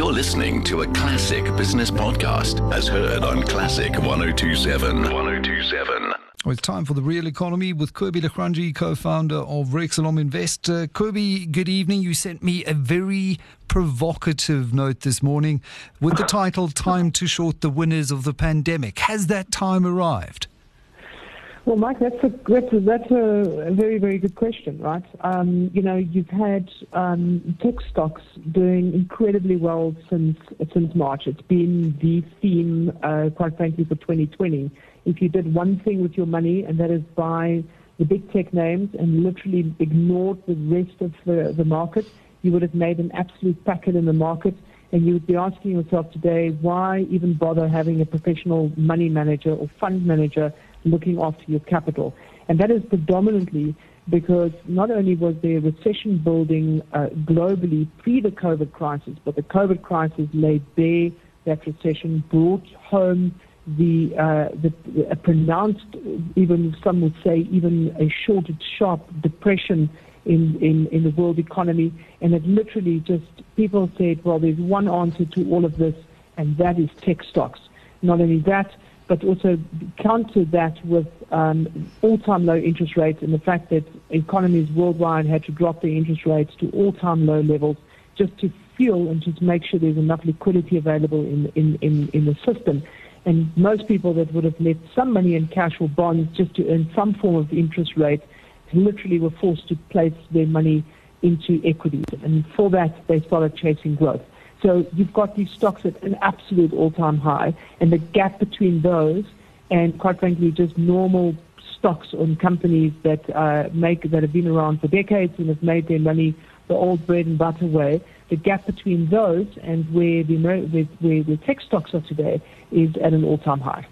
You're listening to a classic business podcast as heard on Classic 1027. 1027. Well, it's time for the real economy with Cobie Legrange, co-founder of Rex Solom Invest. Uh, Cobie, good evening. You sent me a very provocative note this morning with the title "Time to Short the Winners of the Pandemic." Has that time arrived? Well, Mike, that's a that's a, that's a very very good question, right? Um, you know, you've had um, tech stocks doing incredibly well since since March. It's been the theme, uh, quite frankly, for 2020 if you did one thing with your money, and that is buy the big tech names and literally ignored the rest of the, the market, you would have made an absolute packet in the market. And you would be asking yourself today, why even bother having a professional money manager or fund manager looking after your capital? And that is predominantly because not only was there recession building uh, globally pre the COVID crisis, but the COVID crisis laid bare that recession, brought home the, uh, the a pronounced, even some would say, even a shorted, sharp depression in, in, in the world economy. And it literally just, people said, well, there's one answer to all of this, and that is tech stocks. Not only that, but also counter that with um, all-time low interest rates and the fact that economies worldwide had to drop their interest rates to all-time low levels just to fuel and just make sure there's enough liquidity available in, in, in, in the system. And most people that would have left some money in cash or bonds just to earn some form of interest rate literally were forced to place their money into equities. And for that, they started chasing growth. So you've got these stocks at an absolute all-time high, and the gap between those and, quite frankly, just normal stocks on companies that uh, make that have been around for decades and have made their money the old bread and butter way the gap between those and where the where, where tech stocks are today is at an all-time high.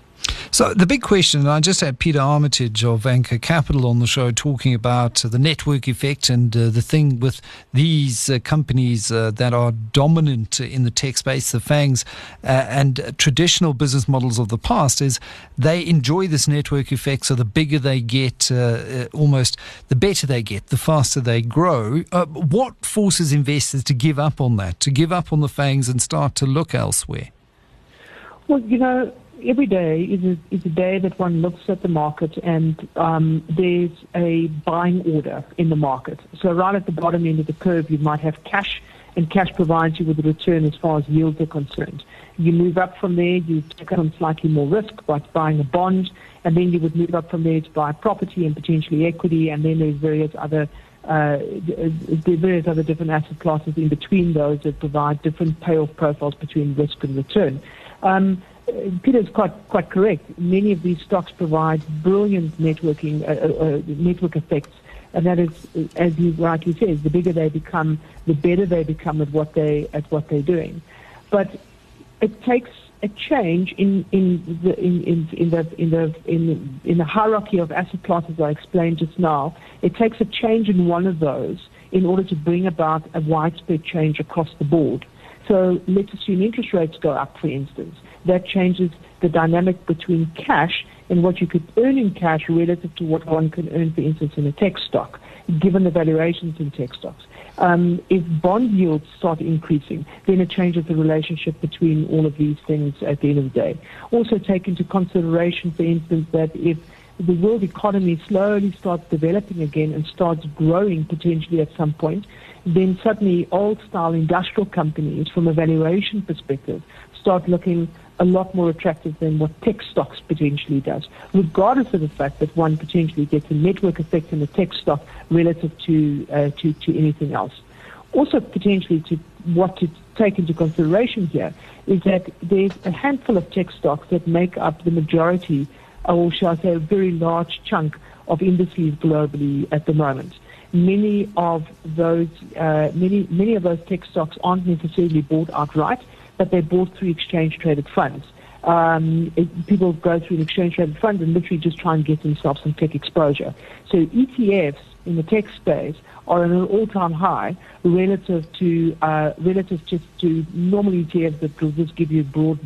So the big question, and I just had Peter Armitage of Anchor Capital on the show talking about the network effect and uh, the thing with these uh, companies uh, that are dominant in the tech space, the FANGs, uh, and traditional business models of the past is they enjoy this network effect. So the bigger they get, uh, uh, almost the better they get, the faster they grow. what forces investors to give up on that, to give up on the FANGs and start to look elsewhere? Well, you know, every day is a, is a day that one looks at the market and um, there's a buying order in the market. So right at the bottom end of the curve, you might have cash, and cash provides you with a return as far as yields are concerned. You move up from there, you take on slightly more risk by buying a bond, and then you would move up from there to buy property and potentially equity, and then there's various other uh, various other different asset classes in between those that provide different payoff profiles between risk and return. Um, Peter is quite quite correct. Many of these stocks provide brilliant networking uh, uh, uh, network effects, and that is, as you rightly said, the bigger they become, the better they become at what they at what they're doing. But it takes a change in in the in, in, in the in the in, in the hierarchy of asset classes I explained just now. It takes a change in one of those in order to bring about a widespread change across the board. So let's assume interest rates go up, for instance. That changes the dynamic between cash and what you could earn in cash relative to what one can earn, for instance, in a tech stock, given the valuations in tech stocks. Um, if bond yields start increasing, then it changes the relationship between all of these things at the end of the day. Also take into consideration, for instance, that if the world economy slowly starts developing again and starts growing potentially at some point, then suddenly old style industrial companies from a valuation perspective start looking a lot more attractive than what tech stocks potentially does, regardless of the fact that one potentially gets a network effect in the tech stock relative to, uh, to, to anything else. Also, potentially to what to take into consideration here is that there's a handful of tech stocks that make up the majority, or shall I say, a very large chunk of indices globally at the moment many of those uh, many many of those tech stocks aren't necessarily bought outright, but they're bought through exchange traded funds. Um, it, people go through an exchange traded fund and literally just try and get themselves some tech exposure. So ETFs in the tech space are at an all-time high relative to uh, relative just to normal ETFs that will just give you broad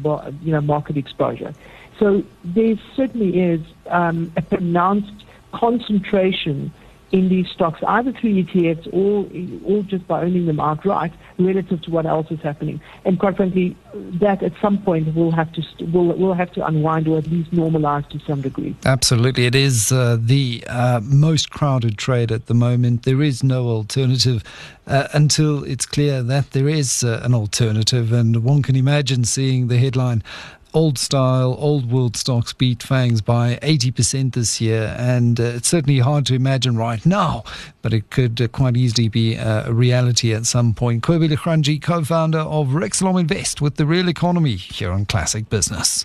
you know market exposure. So there certainly is um, a pronounced concentration in these stocks, either through ETFs or, or just by owning them outright, relative to what else is happening. And quite frankly, that at some point will have to will will have to unwind or at least normalize to some degree. Absolutely, it is uh, the uh, most crowded trade at the moment. There is no alternative uh, until it's clear that there is uh, an alternative, and one can imagine seeing the headline old style, old world stocks beat FANGs by 80% this year. And uh, it's certainly hard to imagine right now, but it could uh, quite easily be uh, a reality at some point. Cobie Legrange, co founder of Rex Solom Invest with the real economy here on Classic Business.